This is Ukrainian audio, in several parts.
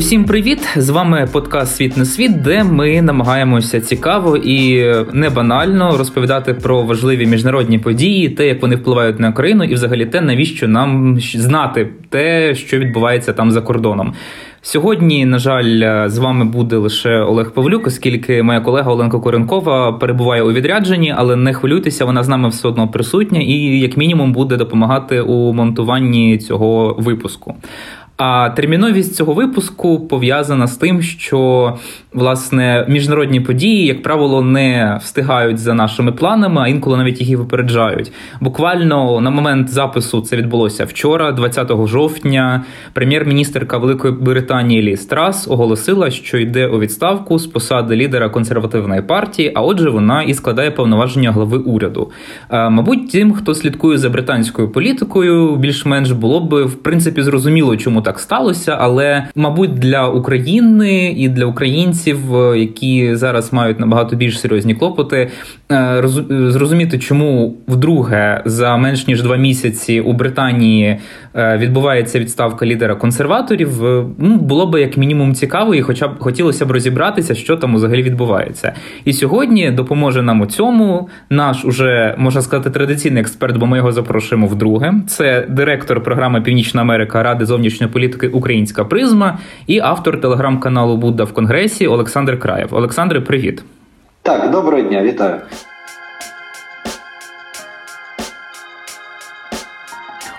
Усім привіт! З вами подкаст Світ не світ, де ми намагаємося цікаво і не банально розповідати про важливі міжнародні події, те, як вони впливають на країну, і взагалі те, навіщо нам знати те, що відбувається там за кордоном. Сьогодні, на жаль, з вами буде лише Олег Павлюк, оскільки моя колега Оленка Коренкова перебуває у відрядженні, але не хвилюйтеся, вона з нами все одно присутня і, як мінімум, буде допомагати у монтуванні цього випуску. А терміновість цього випуску пов'язана з тим, що власне міжнародні події, як правило, не встигають за нашими планами, а інколи навіть їх і випереджають. Буквально на момент запису це відбулося вчора, 20 жовтня. Прем'єр-міністерка Великої Британії Лі Страс оголосила, що йде у відставку з посади лідера консервативної партії. А отже, вона і складає повноваження глави уряду. Мабуть, тим, хто слідкує за британською політикою, більш-менш було б в принципі зрозуміло, чому так так сталося, але мабуть для України і для українців, е, які зараз мають набагато більш серйозні клопоти, е, зрозуміти, чому вдруге за менш ніж два місяці у Британії е, відбувається відставка лідера консерваторів, ну було би як мінімум цікаво, і хоча б хотілося б розібратися, що там взагалі відбувається. І сьогодні допоможе нам у цьому наш уже можна сказати традиційний експерт, бо ми його запрошуємо вдруге. Це директор програми Північна Америка Ради зовнішньої політики політики Українська призма і автор телеграм-каналу Будда в Конгресі Олександр Краєв. Олександре, привіт. Так, доброго дня, вітаю.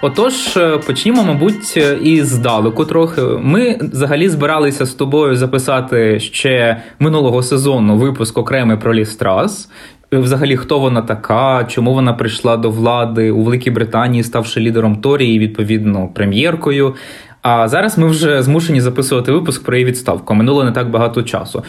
Отож, е, почнімо, мабуть, із здалеку трохи. Ми взагалі збиралися з тобою записати ще минулого сезону випуск окремий про Лістрас. Взагалі, хто вона така, чому вона прийшла до влади у Великій Британії, ставши лідером Торії, відповідно, прем'єркою. А зараз ми вже змушені записувати випуск про її відставку. Минуло не так багато часу.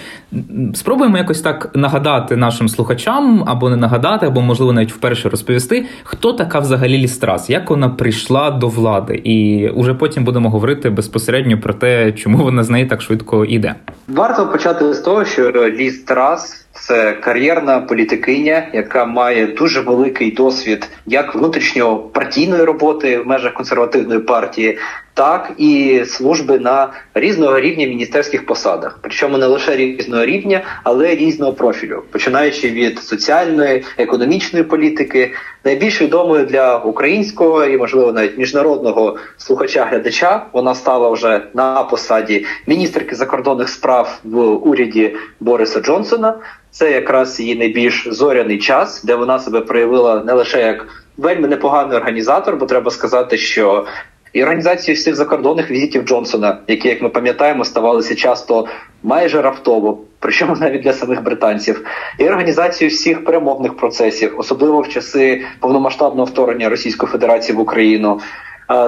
Спробуємо якось так нагадати нашим слухачам, або не нагадати, або, можливо, навіть вперше розповісти, хто така взагалі Лістрас, як вона прийшла до влади, і уже потім будемо говорити безпосередньо про те, чому вона з неї так швидко йде. Варто почати з того, що Лістрас це кар'єрна політикиня, яка має дуже великий досвід як внутрішньо партійної роботи в межах консервативної партії, так і служби на різного рівня міністерських посадах. Причому не лише різного рівня, але різного профілю, починаючи від соціальної, економічної політики, найбільш відомою для українського і, можливо, навіть міжнародного слухача-глядача. Вона стала вже на посаді міністерки закордонних справ в уряді Бориса Джонсона. Це якраз її найбільш зоряний час, де вона себе проявила не лише як вельми непоганий організатор, бо треба сказати, що і організацію всіх закордонних візитів Джонсона, які, як ми пам'ятаємо, ставалися часто майже раптово, причому навіть для самих британців, і організацію всіх перемовних процесів, особливо в часи повномасштабного вторгнення Російської Федерації в Україну,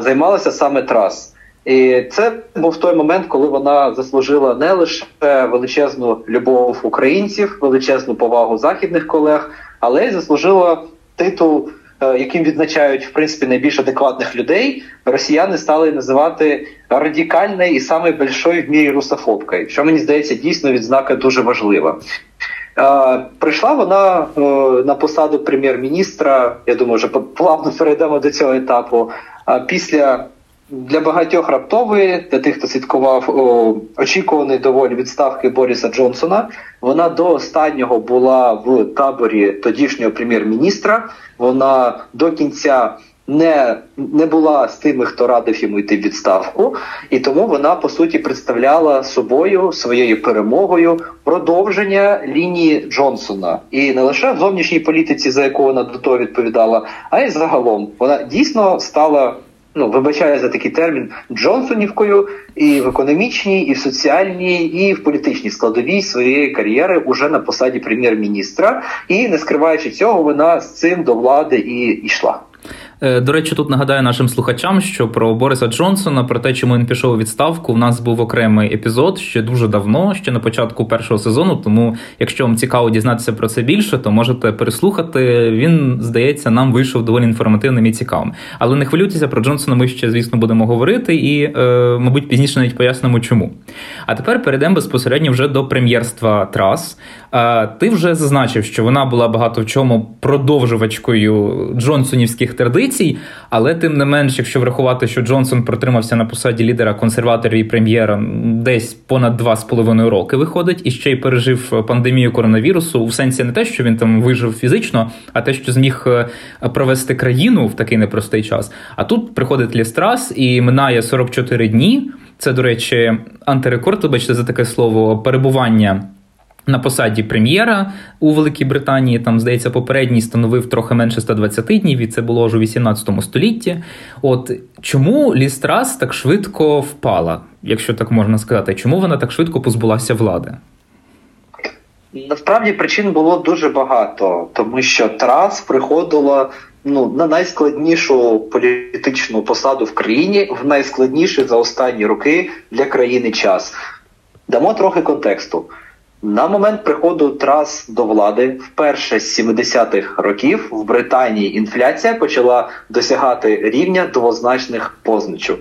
займалася саме Трас. І це був той момент, коли вона заслужила не лише величезну любов українців, величезну повагу західних колег, але й заслужила титул, е, яким відзначають в принципі найбільш адекватних людей. Росіяни стали називати радикальною і саме більшою в мірі русофобкою, що мені здається дійсно відзнака дуже важлива. Е, прийшла вона е, на посаду прем'єр-міністра. Я думаю, вже плавно перейдемо до цього етапу. після для багатьох раптової, для тих, хто слідкував о, очікуваний доволі відставки Боріса Джонсона. Вона до останнього була в таборі тодішнього прем'єр-міністра. Вона до кінця не не була з тими, хто радив йому йти в відставку, і тому вона по суті представляла собою своєю перемогою продовження лінії Джонсона, і не лише в зовнішній політиці, за яку вона до того відповідала, а й загалом вона дійсно стала ну вибачаю за такий термін Джонсонівкою і в економічній, і в соціальній, і в політичній складовій своєї кар'єри уже на посаді прем'єр-міністра, і не скриваючи цього, вона з цим до влади і йшла. Е, до речі, тут нагадаю нашим слухачам, що про Бориса Джонсона, про те, чому він пішов у відставку, у нас був окремий епізод ще дуже давно, ще на початку першого сезону. Тому, якщо вам цікаво дізнатися про це більше, то можете переслухати. Він здається, нам вийшов доволі інформативним і цікавим. Але не хвилюйтеся про Джонсона. Ми ще, звісно, будемо говорити, і, е, мабуть, пізніше навіть пояснимо, чому. А тепер перейдемо безпосередньо вже до прем'єрства Трас. Е, ти вже зазначив, що вона була багато в чому продовжувачкою Джонсонівських традицій позицій. Але тим не менш, якщо врахувати, що Джонсон протримався на посаді лідера консерваторів і прем'єра десь понад два з половиною роки виходить, і ще й пережив пандемію коронавірусу, у сенсі не те, що він там вижив фізично, а те, що зміг е, провести країну в такий непростий час. А тут приходить Лістрас і минає 44 дні. Це, до речі, антирекорд, вибачте, за таке слово перебування. На посаді прем'єра у Великій Британії там здається попередній становив трохи менше 120 днів, і це було ж у 18 столітті. От чому Лістрас так швидко впала, якщо так можна сказати, чому вона так швидко позбулася влади? Насправді причин було дуже багато, тому що Трас приходила ну на найскладнішу політичну посаду в країні в найскладніший за останні роки для країни час. Дамо трохи контексту. На момент приходу трас до влади вперше з 70-х років в Британії інфляція почала досягати рівня двозначних позначок.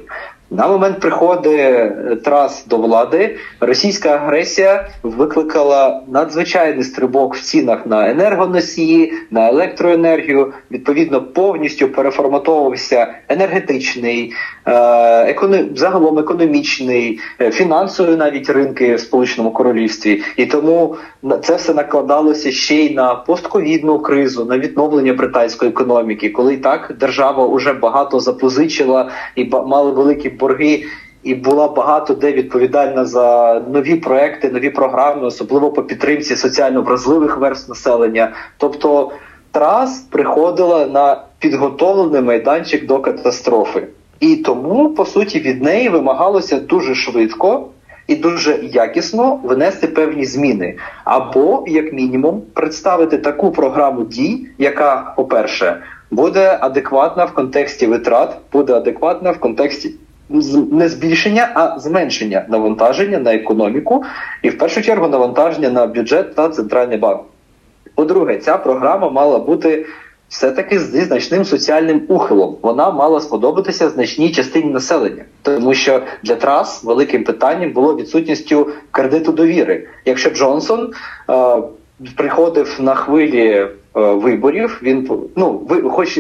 На момент приходу е, трас до влади російська агресія викликала надзвичайний стрибок в цінах на енергоносії, на електроенергію. Відповідно, повністю переформатовувався енергетичний, економ... загалом економічний, е, фінансовий навіть ринки в Сполученому Королівстві, і тому це все накладалося ще й на постковідну кризу, на відновлення британської економіки, коли так держава вже багато запозичила і мали великі борги. І була багато де відповідальна за нові проекти, нові програми, особливо по підтримці соціально вразливих верств населення. Тобто трас приходила на підготовлений майданчик до катастрофи, і тому по суті від неї вимагалося дуже швидко і дуже якісно внести певні зміни, або як мінімум представити таку програму дій, яка, по перше, буде адекватна в контексті витрат, буде адекватна в контексті не збільшення, а зменшення навантаження на економіку, і в першу чергу навантаження на бюджет та центральний банк. По-друге, ця програма мала бути все-таки зі значним соціальним ухилом. Вона мала сподобатися значній частині населення, тому що для трас великим питанням було відсутністю кредиту довіри. Якщо Джонсон е, приходив на хвилі виборів. Він ну ви хоч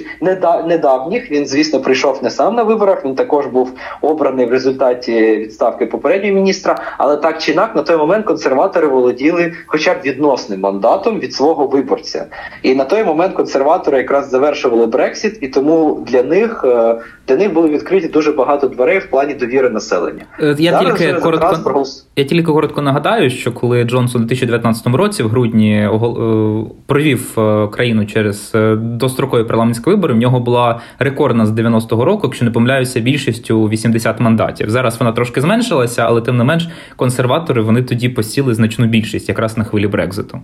недавніх, він звісно прийшов не сам на виборах. Він також був обраний в результаті відставки попереднього міністра. Але так чи інак на той момент консерватори володіли, хоча б відносним мандатом від свого виборця. І на той момент консерватори якраз завершували Брексіт, і тому для них е, для них були відкриті дуже багато дверей в плані довіри населення. Е, я Зараз тільки коротко проголос... я тільки коротко нагадаю, що коли Джонсон у 2019 році в грудні провів країну через е, дострокові парламентські вибори. В нього була рекордна з 90-го року, якщо не помиляюся, більшістю 80 мандатів. Зараз вона трошки зменшилася, але тим не менш консерватори вони тоді посіли значну більшість якраз на хвилі Брекзиту.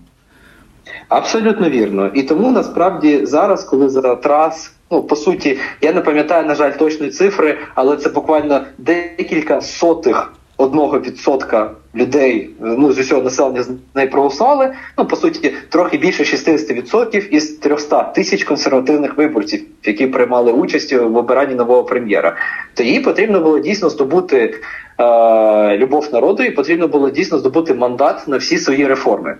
Абсолютно вірно. І тому насправді зараз, коли за трас, ну по суті, я не пам'ятаю, на жаль, точної цифри, але це буквально декілька сотих одного відсотка людей ну з усього населення з неї проголосували. Ну по суті, трохи більше 60% із 300 тисяч консервативних виборців, які приймали участь в обиранні нового прем'єра. То їй потрібно було дійсно здобути е, любов народу, і потрібно було дійсно здобути мандат на всі свої реформи.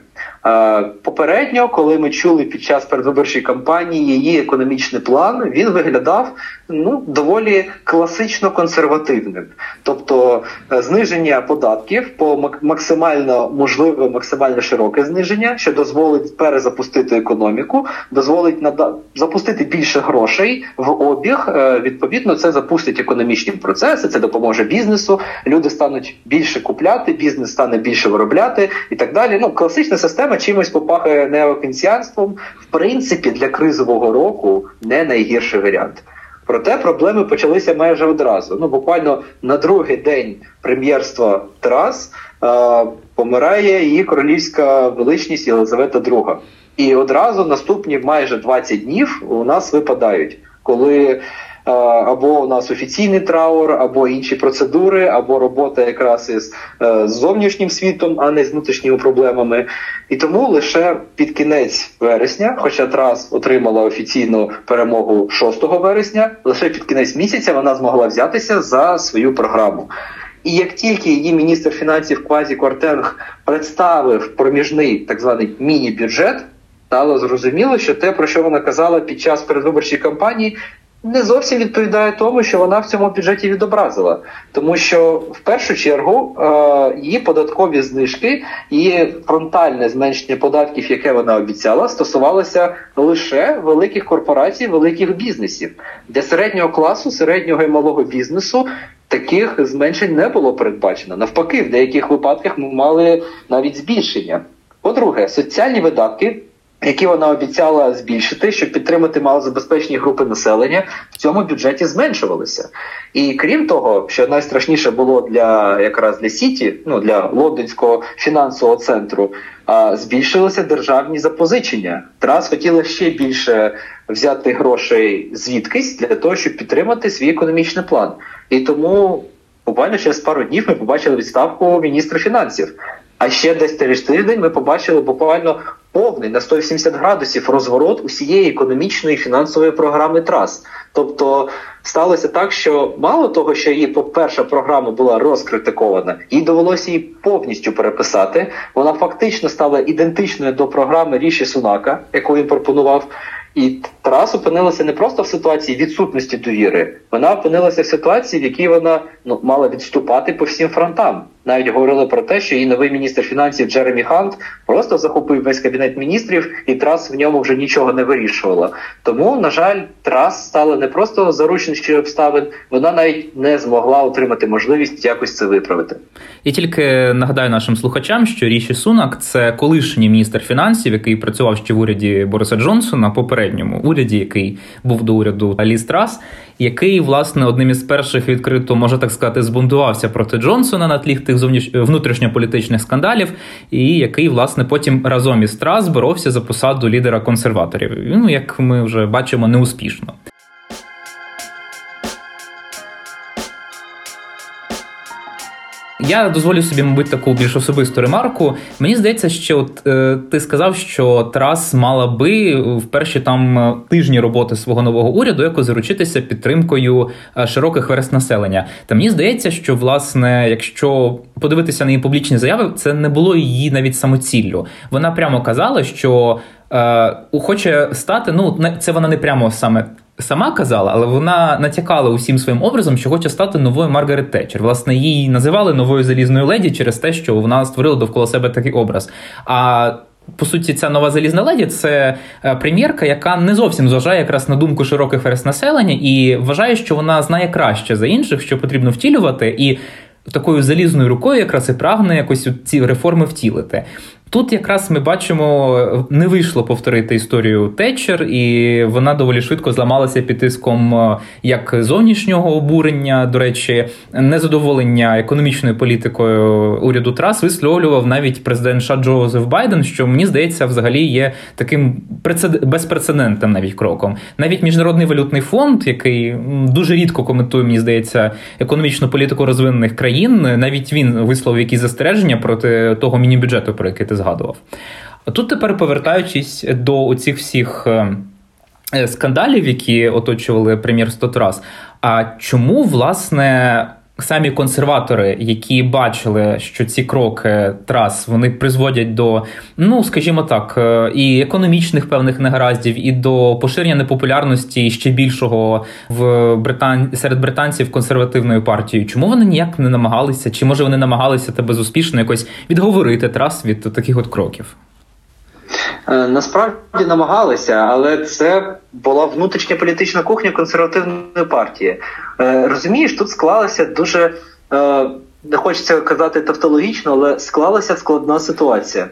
Е, попередньо, коли ми чули під час передвиборчої кампанії її економічний план, він виглядав ну доволі класично консервативним, тобто е, зниження податків по максимально можливе, максимально широке зниження, що дозволить перезапустити економіку, дозволить нада запустити більше грошей в обіг. Е, відповідно, це запустить економічні процеси, це допоможе бізнесу. Люди стануть більше купляти, бізнес стане більше виробляти і так далі. Ну класична система чимось попахає неокенсіанством. В принципі, для кризового року не найгірший варіант. Проте проблеми почалися майже одразу. Ну буквально на другий день прем'єрства Трас е, помирає її королівська величність Єлизавета II. І одразу наступні майже 20 днів у нас випадають, коли або у нас офіційний траур, або інші процедури, або робота якраз із е, зовнішнім світом, а не з внутрішніми проблемами. І тому лише під кінець вересня, хоча Трас отримала офіційну перемогу 6 вересня, лише під кінець місяця вона змогла взятися за свою програму. І як тільки її міністр фінансів Квасі Квартенг представив проміжний так званий міні-бюджет, стало зрозуміло, що те, про що вона казала під час передвиборчої кампанії, не зовсім відповідає тому, що вона в цьому бюджеті відобразила, тому що в першу чергу е, її податкові знижки і фронтальне зменшення податків, яке вона обіцяла, стосувалося лише великих корпорацій, великих бізнесів для середнього класу, середнього і малого бізнесу. Таких зменшень не було передбачено. Навпаки, в деяких випадках ми мали навіть збільшення. По-друге, соціальні видатки які вона обіцяла збільшити, щоб підтримати малозабезпечені групи населення, в цьому бюджеті зменшувалися. І крім того, що найстрашніше було для якраз для Сіті, ну для лондонського фінансового центру, а збільшилися державні запозичення. Трас хотіла ще більше взяти грошей звідкись для того, щоб підтримати свій економічний план. І тому буквально через пару днів ми побачили відставку міністра фінансів. А ще десь через тиждень ми побачили буквально повний на 180 градусів розворот усієї економічної фінансової програми трас. Тобто сталося так, що мало того, що її перша програма була розкритикована, їй довелося її повністю переписати. Вона фактично стала ідентичною до програми Ріші Сунака, яку він пропонував. І Тарас опинилася не просто в ситуації відсутності довіри, вона опинилася в ситуації, в якій вона ну мала відступати по всім фронтам. Навіть говорили про те, що її новий міністр фінансів Джеремі Хант просто захопив весь кабінет міністрів, і трас в ньому вже нічого не вирішувала. Тому, на жаль, трас стала не просто заручністю обставин, вона навіть не змогла отримати можливість якось це виправити. І тільки нагадаю нашим слухачам, що Ріші Сунак це колишній міністр фінансів, який працював ще в уряді Бориса Джонсона, попередньому уряді, який був до уряду Ліз Трас, який власне одним із перших відкрито може так сказати збунтувався проти Джонсона на тлі тих зовніш... внутрішньополітичних скандалів, і який власне потім разом із Трас боровся за посаду лідера консерваторів. Ну як ми вже бачимо, неуспішно. Я дозволю собі, мабуть, таку більш особисту ремарку. Мені здається, що от, е, ти сказав, що Тарас мала би в перші там е, тижні роботи свого нового уряду якось заручитися підтримкою е, широких верст населення. Та мені здається, що власне, якщо подивитися на її публічні заяви, це не було її навіть самоціллю. Вона прямо казала, що е, хоче стати. Ну, це вона не прямо саме сама казала, але вона натякала усім своїм образом, що хоче стати новою Маргарет Тетчер. Власне, її називали новою залізною леді через те, що вона створила довкола себе такий образ. А по суті, ця нова залізна леді це е, прем'єрка, яка не зовсім зважає якраз на думку широких верст населення і вважає, що вона знає краще за інших, що потрібно втілювати, і такою залізною рукою якраз і прагне якось ці реформи втілити. Тут якраз ми бачимо, не вийшло повторити історію Тетчер, і вона доволі швидко зламалася під тиском е, як зовнішнього обурення. До речі, незадоволення економічною політикою уряду Трас висловлював навіть президент США Джозеф Байден, що мені здається, взагалі є таким безпрецедентним навіть кроком. Навіть міжнародний валютний фонд, який дуже рідко коментує, мені здається, економічну політику розвинених країн, навіть він висловив якісь застереження проти того міні-бюджету, про який ти згадував. Тут тепер повертаючись до оцих всіх е, е, скандалів, які оточували прем'єр Стотрас, а чому власне самі консерватори, які бачили, що ці кроки трас вони призводять до, ну скажімо так, е, і економічних певних негараздів, і до поширення непопулярності ще більшого в Британ... серед британців консервативною партією, чому вони ніяк не намагалися, чи може вони намагалися тебе безуспішно якось відговорити трас від таких от кроків? Е, насправді намагалися, але це була внутрішня політична кухня консервативної партії. Е, розумієш, тут склалася дуже е, не хочеться казати тавтологічно, але склалася складна ситуація.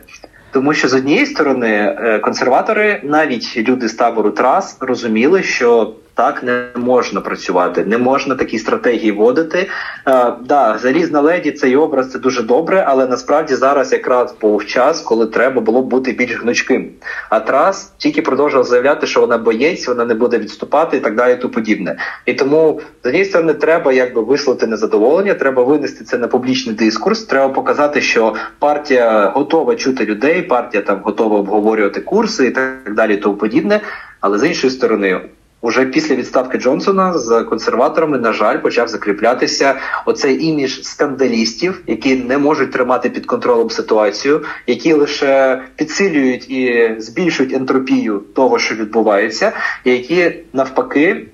Тому що з однієї сторони консерватори, навіть люди з табору Трас, розуміли, що так не можна працювати, не можна такі стратегії вводити. Е, да, залізна леді цей образ це дуже добре, але насправді зараз якраз був час, коли треба було бути більш гнучким. А Трас тільки продовжував заявляти, що вона боєць, вона не буде відступати і так далі. І подібне. І тому з однієї сторони треба якби висловити незадоволення, треба винести це на публічний дискурс. Треба показати, що партія готова чути людей, партія там готова обговорювати курси і так далі. Тому подібне. Але з іншої сторони, Уже після відставки Джонсона з консерваторами, на жаль, почав закріплятися оцей імідж скандалістів, які не можуть тримати під контролем ситуацію, які лише підсилюють і збільшують ентропію того, що відбувається, і які навпаки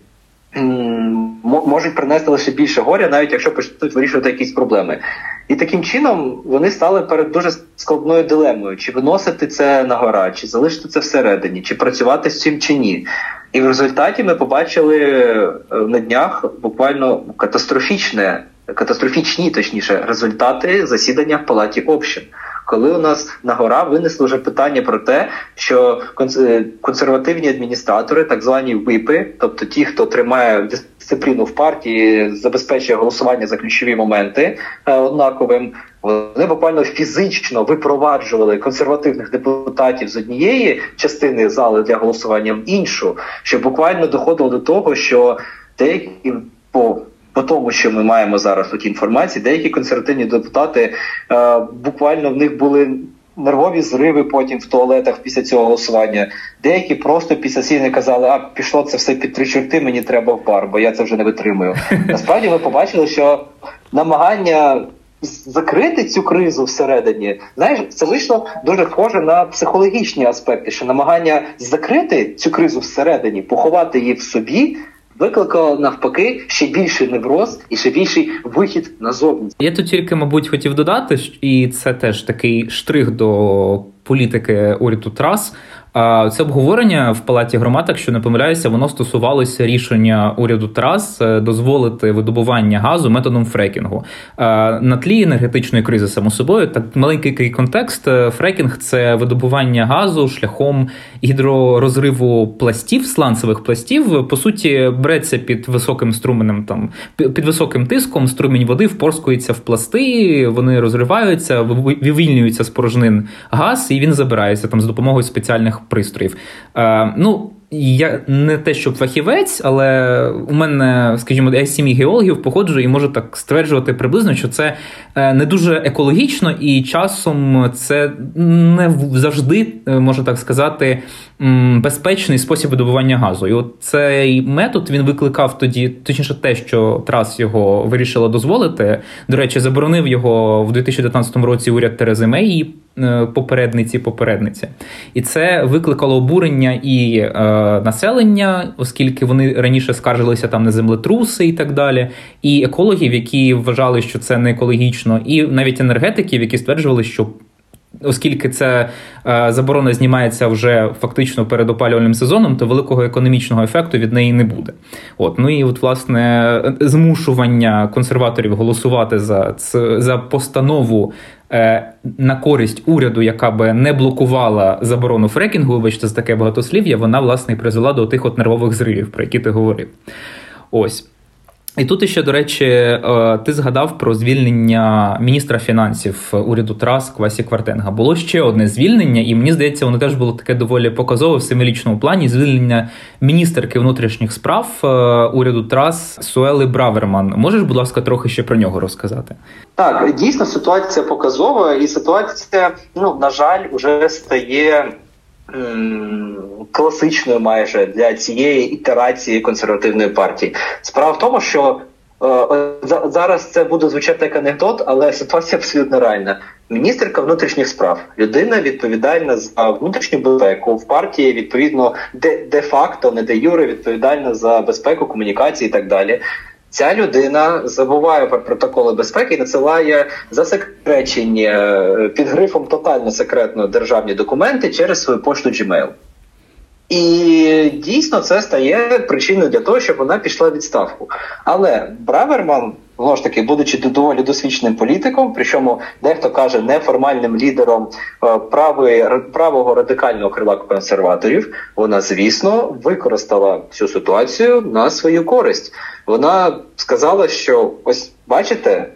можуть принести лише більше горя, навіть якщо почнуть вирішувати якісь проблеми. І таким чином вони стали перед дуже складною дилемою: чи виносити це на гора, чи залишити це всередині, чи працювати з цим чи ні. І в результаті ми побачили е, на днях буквально катастрофічне, катастрофічні, точніше, результати засідання в палаті общин. Коли у нас на гора винесли вже питання про те, що консервативні адміністратори, так звані ВИПи, тобто ті, хто тримає дисципліну в партії, забезпечує голосування за ключові моменти е, однаковим, вони буквально фізично випроваджували консервативних депутатів з однієї частини зали для голосування в іншу, що буквально доходило до того, що деякі по по тому, що ми маємо зараз тут інформації, деякі консервативні депутати е, буквально в них були. Нервові зриви потім в туалетах після цього голосування. Деякі просто після сіни казали, а пішло це все під три чорти, мені треба в бар, бо я це вже не витримую. Насправді ми побачили, що намагання закрити цю кризу всередині, знаєш, це вийшло дуже схоже на психологічні аспекти, що намагання закрити цю кризу всередині, поховати її в собі викликало навпаки ще більший невроз і ще більший вихід назовні. Я тут тільки, мабуть, хотів додати, і це теж такий штрих до політики уряду Трас. Це обговорення в палаті громад, якщо не помиляюся, воно стосувалося рішення уряду Трас е, дозволити видобування газу методом фрекінгу на тлі енергетичної кризи. Само собою, так маленький контекст. Е, фрекінг це видобування газу шляхом гідророзриву пластів, сланцевих пластів. По суті, береться під високим струменем, там під високим тиском, струмінь води впорскується в пласти, вони розриваються, вивільнюється з порожнин газ, і він забирається там з допомогою спеціальних пристроїв. Е, ну, я не те, щоб фахівець, але у мене, скажімо, я сім'ї геологів походжу і можу так стверджувати приблизно, що це е, не дуже екологічно, і часом це не завжди, е, можу так сказати, безпечний спосіб видобування газу. І от цей метод він викликав тоді, точніше, те, що Трас його вирішила дозволити. До речі, заборонив його в 2019 році уряд Терези Мей, попередниці попередниці. І це викликало обурення і е, населення, оскільки вони раніше скаржилися там на землетруси і так далі, і екологів, які вважали, що це не екологічно, і навіть енергетиків, які стверджували, що. Оскільки ця е, заборона знімається вже фактично перед опалювальним сезоном, то великого економічного ефекту від неї не буде. От ну і от власне змушування консерваторів голосувати за за постанову Е, на користь уряду, яка би не блокувала заборону фрекінгу, вибачте, за таке багатослів'я, вона власне і призвела до тих от нервових зривів, про які ти говорив. Ось. І тут ще, до речі, е, ти згадав про звільнення міністра фінансів уряду Трас Квасі Квартенга. Було ще одне звільнення, і мені здається, воно теж було таке доволі показове в символічному плані. Звільнення міністерки внутрішніх справ е, уряду Трас Суели Браверман. Можеш, будь ласка, трохи ще про нього розказати? Так, дійсно ситуація показова, і ситуація, ну на жаль, вже стає класичною майже для цієї ітерації консервативної партії. Справа в тому, що е, зараз це буде звучати як анекдот, але ситуація абсолютно реальна. Міністерка внутрішніх справ, людина відповідальна за внутрішню безпеку в партії, відповідно, де де факто, не де юре, відповідальна за безпеку, комунікації і так далі. Ця людина забуває про протоколи безпеки і надсилає засекречені е, під грифом тотально секретно державні документи через свою пошту Gmail. І дійсно це стає причиною для того, щоб вона пішла відставку. Але Браверман, знову ж таки, будучи доволі досвідченим політиком, причому дехто каже неформальним лідером е, правої, правого радикального крила консерваторів, вона, звісно, використала цю ситуацію на свою користь. Вона сказала, що ось бачите.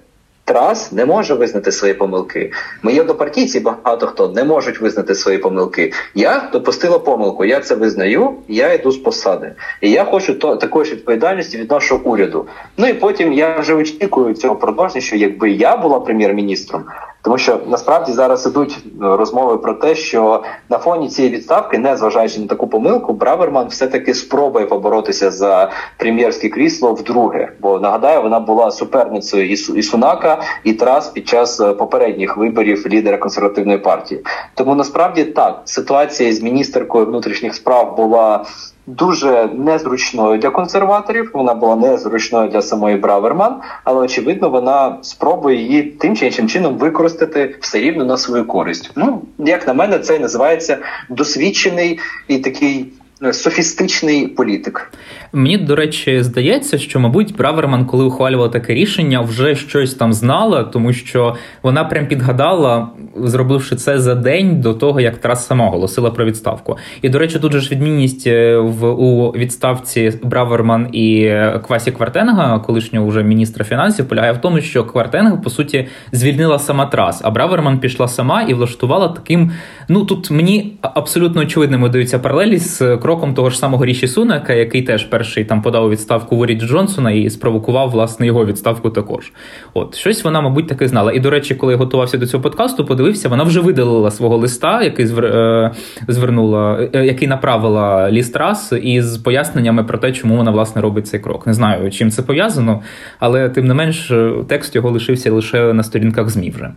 Трас не може визнати свої помилки. Мої однопартійці багато хто не можуть визнати свої помилки. Я допустила помилку, я це визнаю, я йду з посади. І я хочу то такої ж відповідальності від нашого уряду. Ну і потім я вже очікую цього продовження, що якби я була прем'єр-міністром, тому що насправді зараз ідуть е, розмови про те, що на фоні цієї відставки, не зважаючи на таку помилку, Браверман все таки спробує поборотися за прем'єрське крісло вдруге. Бо нагадаю, вона була суперницею і Сунака і Трас під час е, попередніх виборів лідера консервативної партії. Тому насправді так ситуація з міністеркою внутрішніх справ була дуже незручною для консерваторів. Вона була незручною для самої Браверман, але очевидно, вона спробує її тим чи іншим чином використати все рівно на свою користь. Ну як на мене, це називається досвідчений і такий софістичний політик. Мені до речі, здається, що, мабуть, Браверман, коли ухвалювала таке рішення, вже щось там знала, тому що вона прям підгадала, зробивши це за день до того, як Трас сама оголосила про відставку. І до речі, тут же ж відмінність е, в у відставці Браверман і Квасі Квартенга, колишнього вже міністра фінансів, полягає в тому, що Квартенга по суті звільнила сама Трас, а Браверман пішла сама і влаштувала таким. Ну тут мені абсолютно очевидними даються паралелі з кроком того ж самого Ріші Сунака, який теж перший там подав відставку в уряді Джонсона і спровокував власне його відставку також. От щось вона, мабуть, таки знала. І до речі, коли я готувався до цього подкасту, подивився, вона вже видалила свого листа, який. Е, звернула, е, який направила ліст раз із поясненнями про те, чому вона власне робить цей крок. Не знаю, чим це пов'язано, але тим не менш текст його лишився лише на сторінках ЗМІ вже.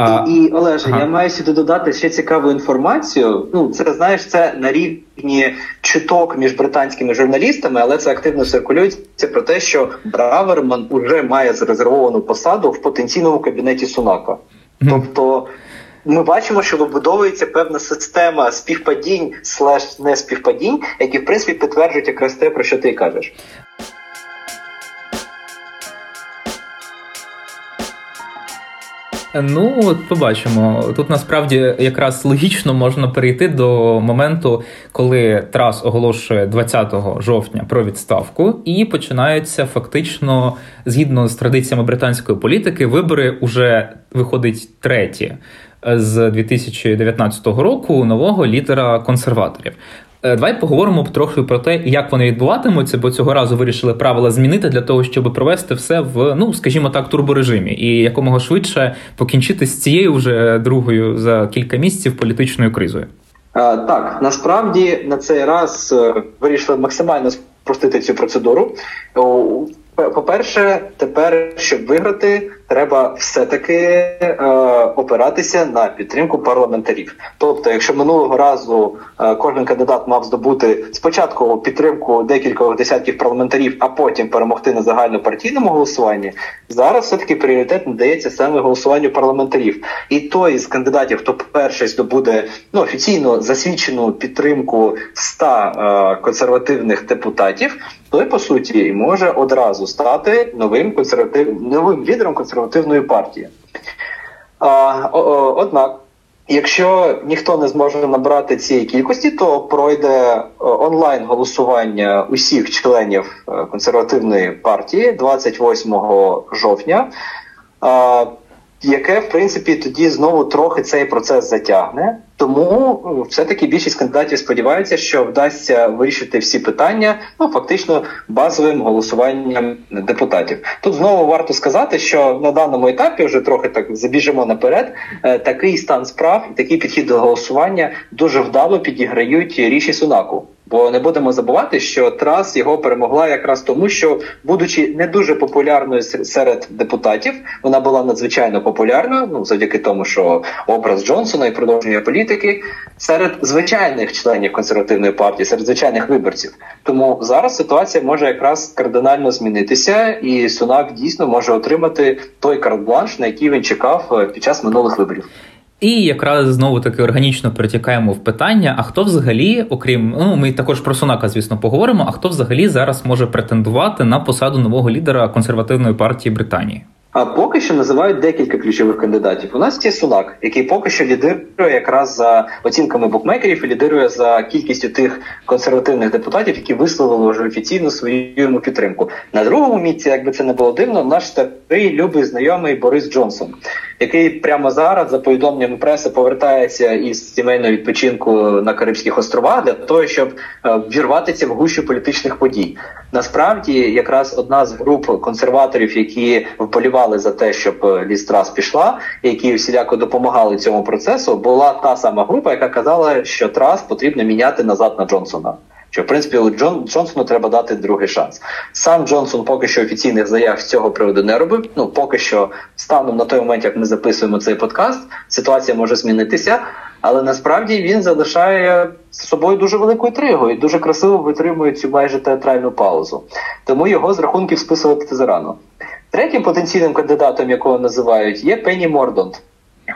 А, І Олеже, ага. я маю сюди додати ще цікаву інформацію. Ну, це знаєш, це на рівні чуток між британськими журналістами, але це активно циркулюється про те, що Браверман уже має зарезервовану посаду в потенційному кабінеті Сунака. Тобто. Ми бачимо, що вибудовується певна система співпадінь слеш не співпадінь, які в принципі підтверджують якраз те, про що ти кажеш. Ну, от побачимо. Тут насправді якраз логічно можна перейти до моменту, коли Трас оголошує 20 жовтня про відставку, і починаються фактично згідно з традиціями британської політики, вибори уже виходить треті. З 2019 року нового лідера консерваторів. Е, давай поговоримо трохи про те, як вони відбуватимуться, бо цього разу вирішили правила змінити для того, щоб провести все в, ну скажімо так, турборежимі і якомога швидше покінчити з цією вже другою за кілька місяців політичною кризою. А, так насправді на цей раз е, вирішили максимально спростити цю процедуру. По-перше, тепер, щоб виграти, треба все-таки е, опиратися на підтримку парламентарів. Тобто, якщо минулого разу е, кожен кандидат мав здобути спочатку підтримку декількох десятків парламентарів, а потім перемогти на загальнопартійному голосуванні, зараз все таки пріоритет надається саме голосуванню парламентарів. І той з кандидатів, хто перший здобуде ну офіційно засвідчену підтримку 100 е, консервативних депутатів, той по суті може одразу стати новим консерватив новим лідером консервативної партії. А, о, о, Однак, якщо ніхто не зможе набрати цієї кількості, то пройде онлайн голосування усіх членів е, консервативної партії 28 жовтня. А, яке в принципі тоді знову трохи цей процес затягне. Тому е, все-таки більшість кандидатів сподіваються, що вдасться вирішити всі питання, ну фактично базовим голосуванням депутатів. Тут знову варто сказати, що на даному етапі вже трохи так забіжимо наперед. Е, такий стан справ і такий підхід до голосування дуже вдало підіграють ріші сунаку. Бо не будемо забувати, що Трас його перемогла якраз тому, що, будучи не дуже популярною серед депутатів, вона була надзвичайно популярною. Ну завдяки тому, що образ Джонсона і продовження політики серед звичайних членів консервативної партії, серед звичайних виборців. Тому зараз ситуація може якраз кардинально змінитися, і Сунак дійсно може отримати той карт-бланш, на який він чекав е, під час минулих виборів. І якраз знову таки органічно перетікаємо в питання: а хто взагалі, окрім ну ми також про Сунака, звісно, поговоримо. А хто взагалі зараз може претендувати на посаду нового лідера консервативної партії Британії? А поки що називають декілька ключових кандидатів. У нас є Сунак, який поки що лідирує якраз за оцінками букмекерів, і лідирує за кількістю тих консервативних депутатів, які висловили вже офіційно свою йому підтримку. На другому місці, якби це не було дивно, наш старий любий знайомий Борис Джонсон, який прямо зараз, за повідомленнями преси, повертається із сімейного відпочинку на Карибських островах для того, щоб е, вірватися в гущу політичних подій. Насправді, якраз одна з груп консерваторів, які вболівали за те, щоб е, Лістрас пішла, які всіляко допомагали цьому процесу, була та сама група, яка казала, що трас потрібно міняти назад на Джонсона. Що в принципі Джон Джонсону треба дати другий шанс. Сам Джонсон поки що офіційних заяв з цього приводу не робив. Ну поки що станом на той момент, як ми записуємо цей подкаст, ситуація може змінитися. Але насправді він залишає з собою дуже велику інтригу і дуже красиво витримує цю майже театральну паузу. Тому його з рахунків списувати зарано. Третім потенційним кандидатом, якого називають, є Пенні Мордонт.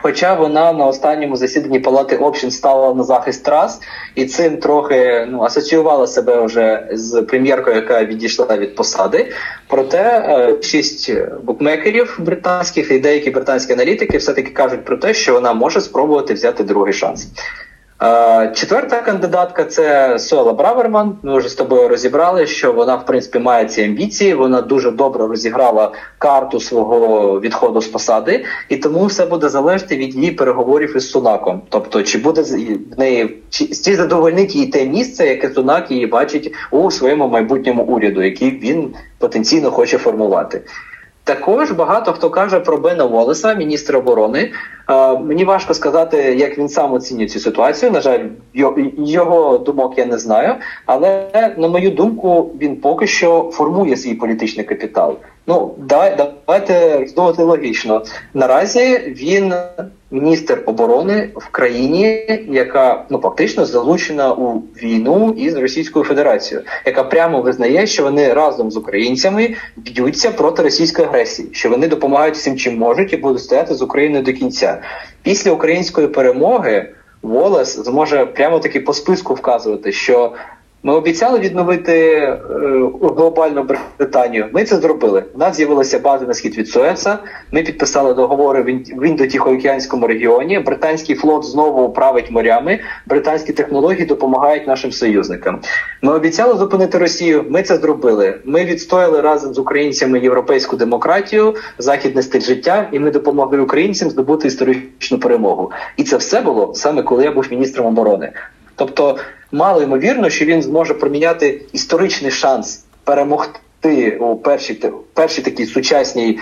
Хоча вона на останньому засіданні палати общин стала на захист трас і цим трохи ну асоціювала себе вже з прем'єркою, яка відійшла від посади. Проте е, шість букмекерів британських і деякі британські аналітики все таки кажуть про те, що вона може спробувати взяти другий шанс. Е, четверта кандидатка це Сола Браверман. Ми вже з тобою розібрали, що вона в принципі має ці амбіції. Вона дуже добре розіграла карту свого відходу з посади, і тому все буде залежати від її переговорів із Сунаком. Тобто, чи буде в неї чи, чи задовольнить її те місце, яке Сунак її бачить у своєму майбутньому уряду, який він потенційно хоче формувати. Також багато хто каже про Бена Волеса, міністра оборони. Е, мені важко сказати, як він сам оцінює цю ситуацію. На жаль, його думок я не знаю. Але на мою думку, він поки що формує свій політичний капітал. Ну давайте роздумати логічно. Наразі він міністр оборони в країні, яка ну фактично залучена у війну із Російською Федерацією, яка прямо визнає, що вони разом з українцями б'ються проти російської агресії, що вони допомагають всім, чим можуть, і будуть стояти з Україною до кінця. Після української перемоги Волес зможе прямо таки по списку вказувати, що ми обіцяли відновити е, глобальну Британію. Ми це зробили. У нас з'явилася база на схід від Суеца. Ми підписали договори в індо-тихоокеанському регіоні. Британський флот знову править морями. Британські технології допомагають нашим союзникам. Ми обіцяли зупинити Росію. Ми це зробили. Ми відстояли разом з українцями європейську демократію, західний стиль життя, і ми допомогли українцям здобути історичну перемогу. І це все було саме коли я був міністром оборони. Тобто мало ймовірно, що він зможе проміняти історичний шанс перемогти у першій першій такій сучасній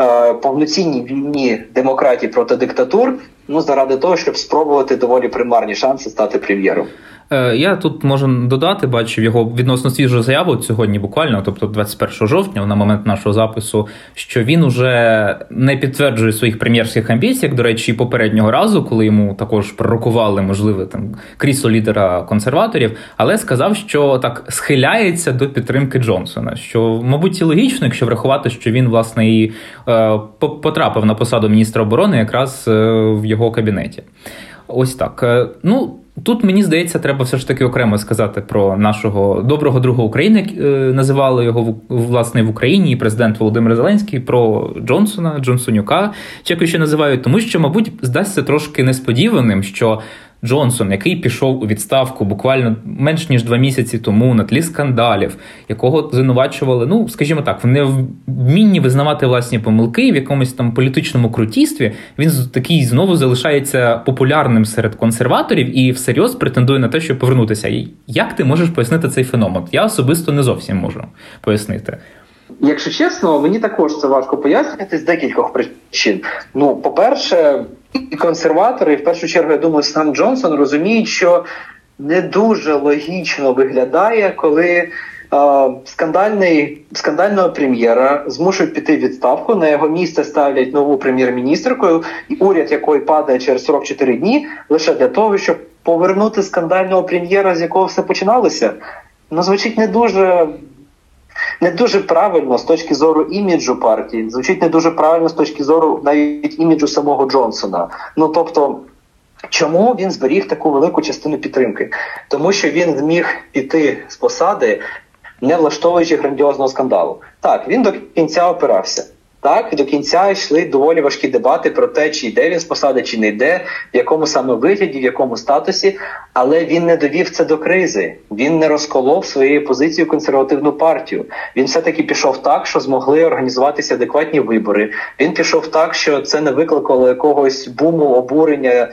е, повноцінній війні демократії проти диктатур. Ну заради того, щоб спробувати доволі примарні шанси стати прем'єром. Е, я тут можу додати, бачив його відносно свіжу заяву сьогодні, буквально, тобто 21 жовтня, на момент нашого запису, що він уже не підтверджує своїх прем'єрських амбіцій, як, до речі, попереднього разу, коли йому також пророкували, можливе там крісло лідера консерваторів, але сказав, що так схиляється до підтримки Джонсона. Що, мабуть, і логічно, якщо врахувати, що він власне і е, потрапив на посаду міністра оборони якраз е, в його кабінеті. Ось так. Е, ну. Тут мені здається, треба все ж таки окремо сказати про нашого доброго друга України, е, називали його власне в Україні і президент Володимир Зеленський про Джонсона, Джонсонюка, чи як ще називають, тому що, мабуть, здасться трошки несподіваним, що Джонсон, який пішов у відставку буквально менш ніж два місяці тому на тлі скандалів, якого звинувачували, ну скажімо так, в невмінні визнавати власні помилки в якомусь там політичному крутістві. Він такий знову залишається популярним серед консерваторів і всерйоз претендує на те, щоб повернутися. Як ти можеш пояснити цей феномен? Я особисто не зовсім можу пояснити. Якщо чесно, мені також це важко пояснити з декількох причин. Ну, по-перше, і консерватори, і в першу чергу, я думаю, сам Джонсон розуміють, що не дуже логічно виглядає, коли скандальний скандального прем'єра змушують піти відставку. На його місце ставлять нову прем'єр-міністркою, уряд якої падає через 44 дні, лише для того, щоб повернути скандального прем'єра, з якого все починалося. Ну, звучить не дуже не дуже правильно з точки зору іміджу партії, звучить не дуже правильно з точки зору навіть іміджу самого Джонсона. Ну тобто. Чому він зберіг таку велику частину підтримки? Тому що він зміг піти з посади, не влаштовуючи грандіозного скандалу. Так, він до кінця опирався. Так, до кінця йшли доволі важкі дебати про те, чи йде він з посади, чи не йде, в якому саме вигляді, в якому статусі, але він не довів це до кризи. Він не розколов своєю позицією консервативну партію. Він все таки пішов так, що змогли організуватися адекватні вибори. Він пішов так, що це не викликало якогось буму обурення.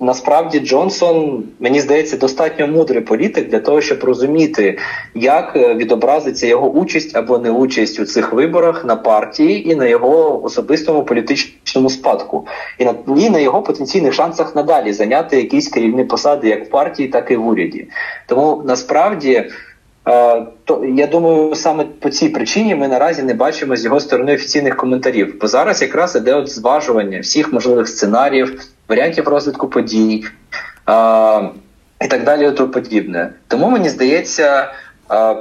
Насправді Джонсон, мені здається, достатньо мудрий політик для того, щоб розуміти, як е, відобразиться його участь або неучасть у цих виборах на партії і на його особистому політичному спадку, і на і на його потенційних шансах надалі зайняти якісь керівні посади як в партії, так і в уряді. Тому насправді. То я думаю, саме по цій причині ми наразі не бачимо з його сторони офіційних коментарів. Бо зараз якраз іде от зважування всіх можливих сценаріїв, варіантів розвитку подій а, і так далі, тому подібне. Тому мені здається. А,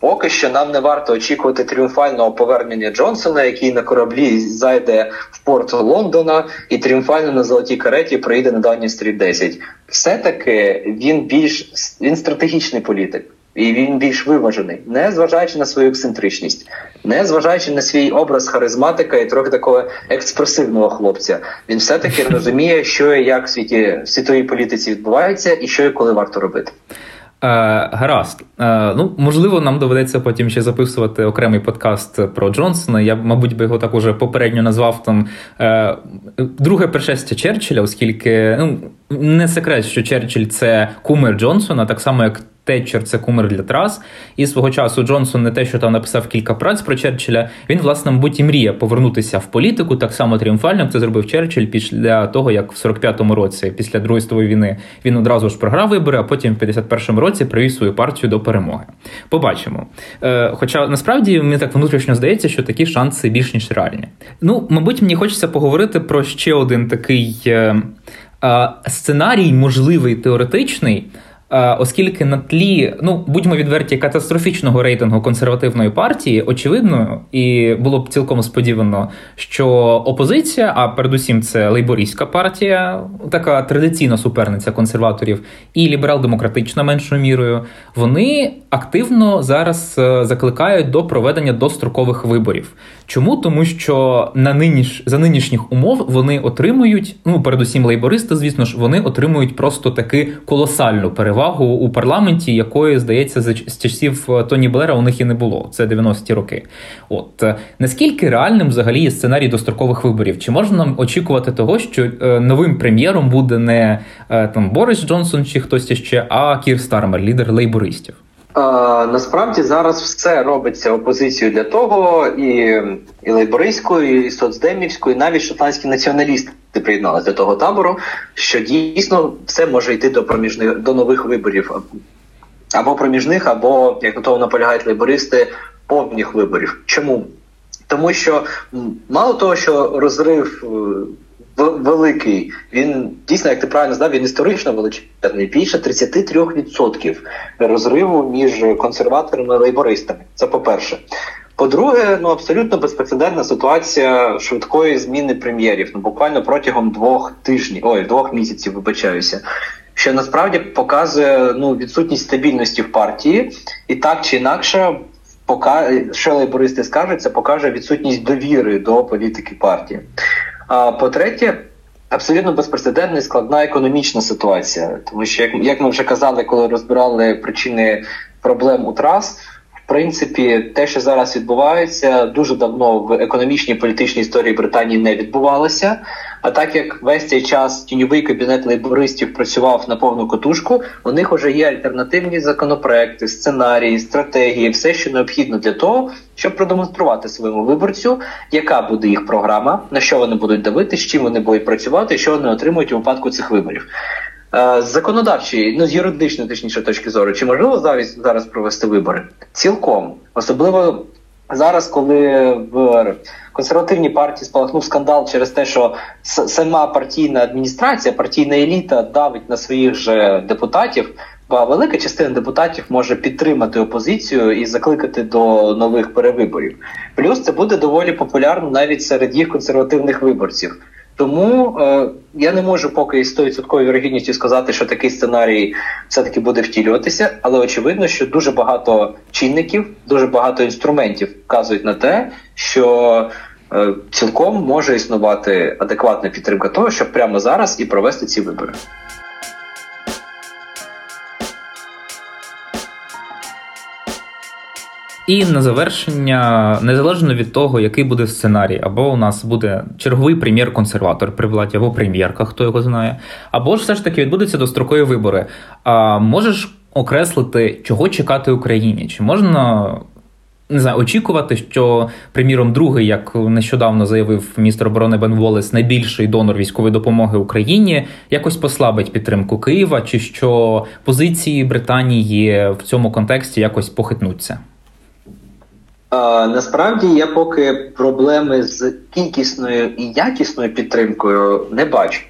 Поки що нам не варто очікувати тріумфального повернення Джонсона, який на кораблі зайде в порт Лондона і тріумфально на золотій кареті приїде на Даунінг стріт 10. Все таки він більш він стратегічний політик. І він більш виважений, не зважаючи на свою ексцентричність, не зважаючи на свій образ харизматика і трохи такого експресивного хлопця. Він все таки розуміє, що і як в світі в світовій політиці відбувається, і що і коли варто робити. Е, гаразд. Е, ну, можливо, нам доведеться потім ще записувати окремий подкаст про Джонсона. Я, мабуть, би його так уже попередньо назвав там е, друге першестя Черчилля, оскільки ну, не секрет, що Черчилль це кумир Джонсона, так само як Тетчер це кумир для трас. І свого часу Джонсон не те, що там написав кілька праць про Черчилля, він, власне, мабуть, і мріє повернутися в політику так само тріумфально, як це зробив Черчилль після того, як в 45-му році, після Другої світової війни, він одразу ж програв вибори, а потім в 51-му році привів свою партію до перемоги. Побачимо. Е, Хоча насправді мені так внутрішньо здається, що такі шанси більш ніж реальні. Ну, мабуть, мені хочеться поговорити про ще один такий е, сценарій, можливий теоретичний. Е, оскільки на тлі, ну будьмо відверті, катастрофічного рейтингу консервативної партії, очевидно, і було б цілком сподівано, що опозиція, а передусім це лейбористська партія, така традиційна суперниця консерваторів, і ліберал-демократична меншою мірою, вони активно зараз е, закликають до проведення дострокових виборів. Чому? Тому що на ниніш за нинішніх умов вони отримують, ну передусім лейбористи, звісно ж, вони отримують просто таки колосальну перевагу у парламенті, якої здається з часів е, Тоні Блера у них і не було. Це 90-ті роки. От е, наскільки реальним взагалі є сценарій дострокових виборів? Чи можна нам очікувати того, що е, новим прем'єром буде не там Борис Джонсон чи хтось ще, а Кір Стармер, лідер лейбористів? Насправді зараз все робиться опозицією для того, і і лейбористською, і соцдемівською, і навіть шотландські націоналісти приєдналися до того табору, що дійсно все може йти до проміжних до нових виборів або проміжних, або як на того наполягають лейбористи, повних виборів. Чому? Тому що мало того, що розрив е, великий. Він дійсно, як ти правильно знав, він історично величезний. Більше 33% розриву між консерваторами і лейбористами. Це по-перше. По-друге, ну абсолютно безпрецедентна ситуація швидкої зміни прем'єрів. Ну буквально протягом двох тижнів, ой, двох місяців вибачаюся. Що насправді показує ну відсутність стабільності в партії, і так чи інакше, поки що лейбористи скажуть, це покаже відсутність довіри до політики партії. А по-третє, абсолютно безпрецедентна і складна економічна ситуація, тому що, як, як ми вже казали, коли розбирали причини проблем у трас. Принципі, те, що зараз відбувається, дуже давно в економічній політичній історії Британії не відбувалося. А так як весь цей час тіньовий кабінет лейбористів працював на повну котушку, у них вже є альтернативні законопроекти, сценарії, стратегії, все, що необхідно для того, щоб продемонструвати своєму виборцю, яка буде їх програма, на що вони будуть давити, з чим вони будуть працювати, що вони отримують у випадку цих виборів. Е, з законодавчої, ну з юридичної точніше точки зору, чи можливо зараз зараз провести вибори? Цілком особливо зараз, коли в консервативній партії спалахнув скандал через те, що сама партійна адміністрація, партійна еліта давить на своїх же депутатів. Бо велика частина депутатів може підтримати опозицію і закликати до нових перевиборів. Плюс це буде доволі популярно навіть серед їх консервативних виборців. Тому е, я не можу поки з 100% вірогідністю сказати, що такий сценарій все-таки буде втілюватися, але очевидно, що дуже багато чинників, дуже багато інструментів вказують на те, що е, цілком може існувати адекватна підтримка того, щоб прямо зараз і провести ці вибори. І на завершення, незалежно від того, який буде сценарій, або у нас буде черговий прем'єр-консерватор при владі, або прем'єрка, хто його знає, або ж все ж таки відбудуться дострокові вибори. А можеш окреслити, чого чекати Україні? Чи можна не знаю, очікувати, що, приміром, другий, як нещодавно заявив міністр оборони Бен Волес, найбільший донор військової допомоги Україні, якось послабить підтримку Києва, чи що позиції Британії в цьому контексті якось похитнуться? Насправді я поки проблеми з кількісною і якісною підтримкою не бачу.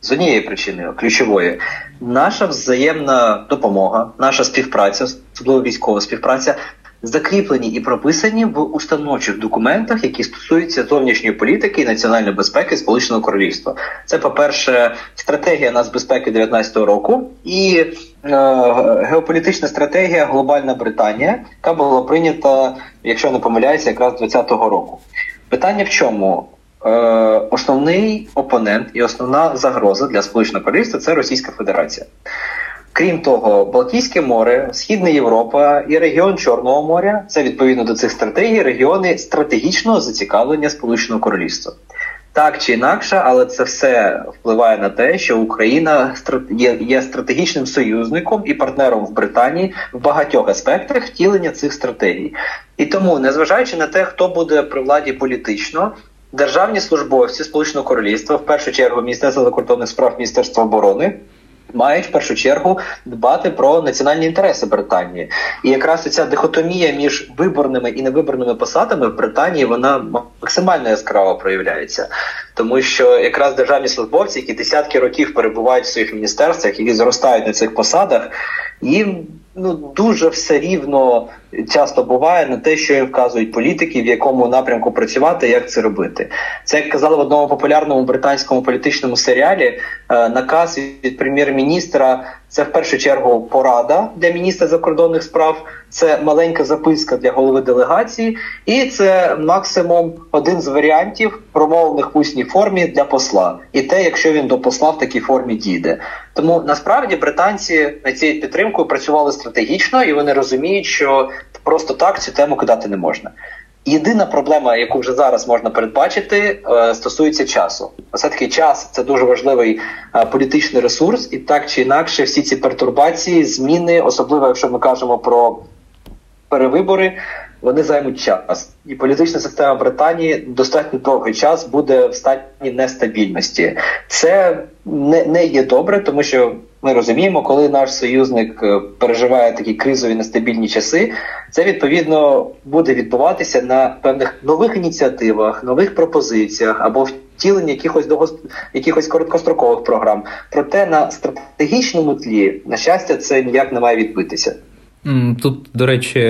З однієї причини ключової наша взаємна допомога, наша співпраця, особливо військова співпраця, закріплені і прописані в установчих документах, які стосуються зовнішньої політики і національної безпеки Сполученого Королівства. Це, по-перше, стратегія нацбезпеки 19-го року і геополітична стратегія Глобальна Британія, яка була прийнята, якщо не помиляюся, якраз 20-го року. Питання в чому? Е, основний опонент і основна загроза для Сполученого Королівства це Російська Федерація. Крім того, Балтійське море, Східна Європа і регіон Чорного моря це відповідно до цих стратегій регіони стратегічного зацікавлення Сполученого Королівства. Так чи інакше, але це все впливає на те, що Україна є, стратегічним союзником і партнером в Британії в багатьох аспектах втілення цих стратегій. І тому, незважаючи на те, хто буде при владі політично, державні службовці Сполученого Королівства, в першу чергу Міністерство закордонних справ Міністерства оборони мають в першу чергу дбати про національні інтереси Британії, і якраз ця дихотомія між виборними і невиборними посадами в Британії вона максимально яскраво проявляється, тому що якраз державні службовці, які десятки років перебувають в своїх міністерствах, які зростають на цих посадах, їм ну дуже все рівно часто буває на те, що їм вказують політики, в якому напрямку працювати, як це робити. Це як казали в одному популярному британському політичному серіалі. Е, наказ від прем'єр-міністра це в першу чергу порада для міністра закордонних справ, це маленька записка для голови делегації, і це максимум один з варіантів промовлених в усній формі для посла. І те, якщо він до посла в такій формі дійде. Тому насправді британці на цією підтримкою працювали стратегічно, і вони розуміють, що просто так цю тему кидати не можна. Єдина проблема, яку вже зараз можна передбачити, е, стосується часу. Все таки час це дуже важливий е, політичний ресурс, і так чи інакше, всі ці пертурбації, зміни, особливо якщо ми кажемо про перевибори, вони займуть час, і політична система Британії достатньо довгий час буде в стані нестабільності. Це не, не є добре, тому що ми розуміємо, коли наш союзник е, переживає такі кризові нестабільні часи, це відповідно буде відбуватися на певних нових ініціативах, нових пропозиціях або втілення якихось довго якихось короткострокових програм. Проте на стратегічному тлі, на щастя, це ніяк не має відбитися. Тут, до речі,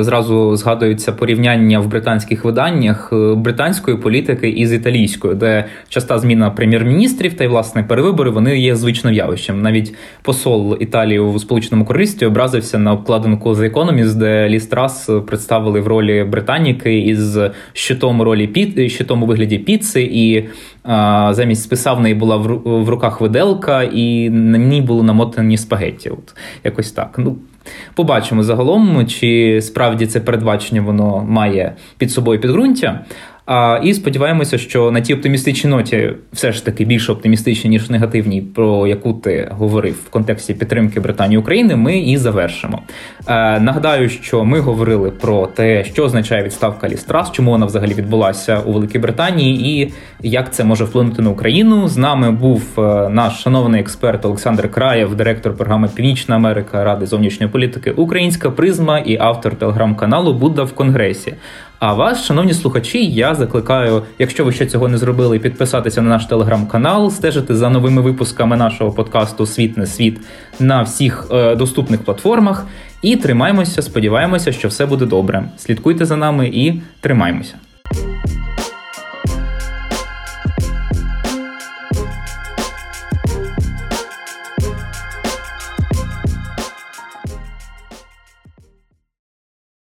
зразу згадується порівняння в британських виданнях е, британської політики із італійською, де часта зміна прем'єр-міністрів та й власне перевибори вони є звичним явищем. Навіть посол Італії у Сполученому Королівстві образився на обкладинку The Economist, де Лі Страс представили в ролі Британіки із щитом ролі піт щитом у вигляді піци, і а, замість списав неї була в, в руках виделка, і на ній були намотані спагетті. От якось так. Ну Побачимо загалом, чи справді це передбачення воно має під собою підґрунтя. А, І сподіваємося, що на тій оптимістичній ноті, все ж таки більш оптимістичній, ніж негативній, про яку ти говорив в контексті підтримки Британії України, ми і завершимо. Е, Нагадаю, що ми говорили про те, що означає відставка Лістрас, чому вона взагалі відбулася у Великій Британії, і як це може вплинути на Україну. З нами був е, наш шановний експерт Олександр Краєв, директор програми Північна Америка Ради зовнішньої політики, Українська призма і автор телеграм-каналу Будда в Конгресі. А вас, шановні слухачі, я закликаю, якщо ви ще цього не зробили, підписатися на наш телеграм-канал, стежити за новими випусками нашого подкасту Світ не світ на всіх е, доступних платформах. І тримаємося, сподіваємося, що все буде добре. Слідкуйте за нами і тримаймося.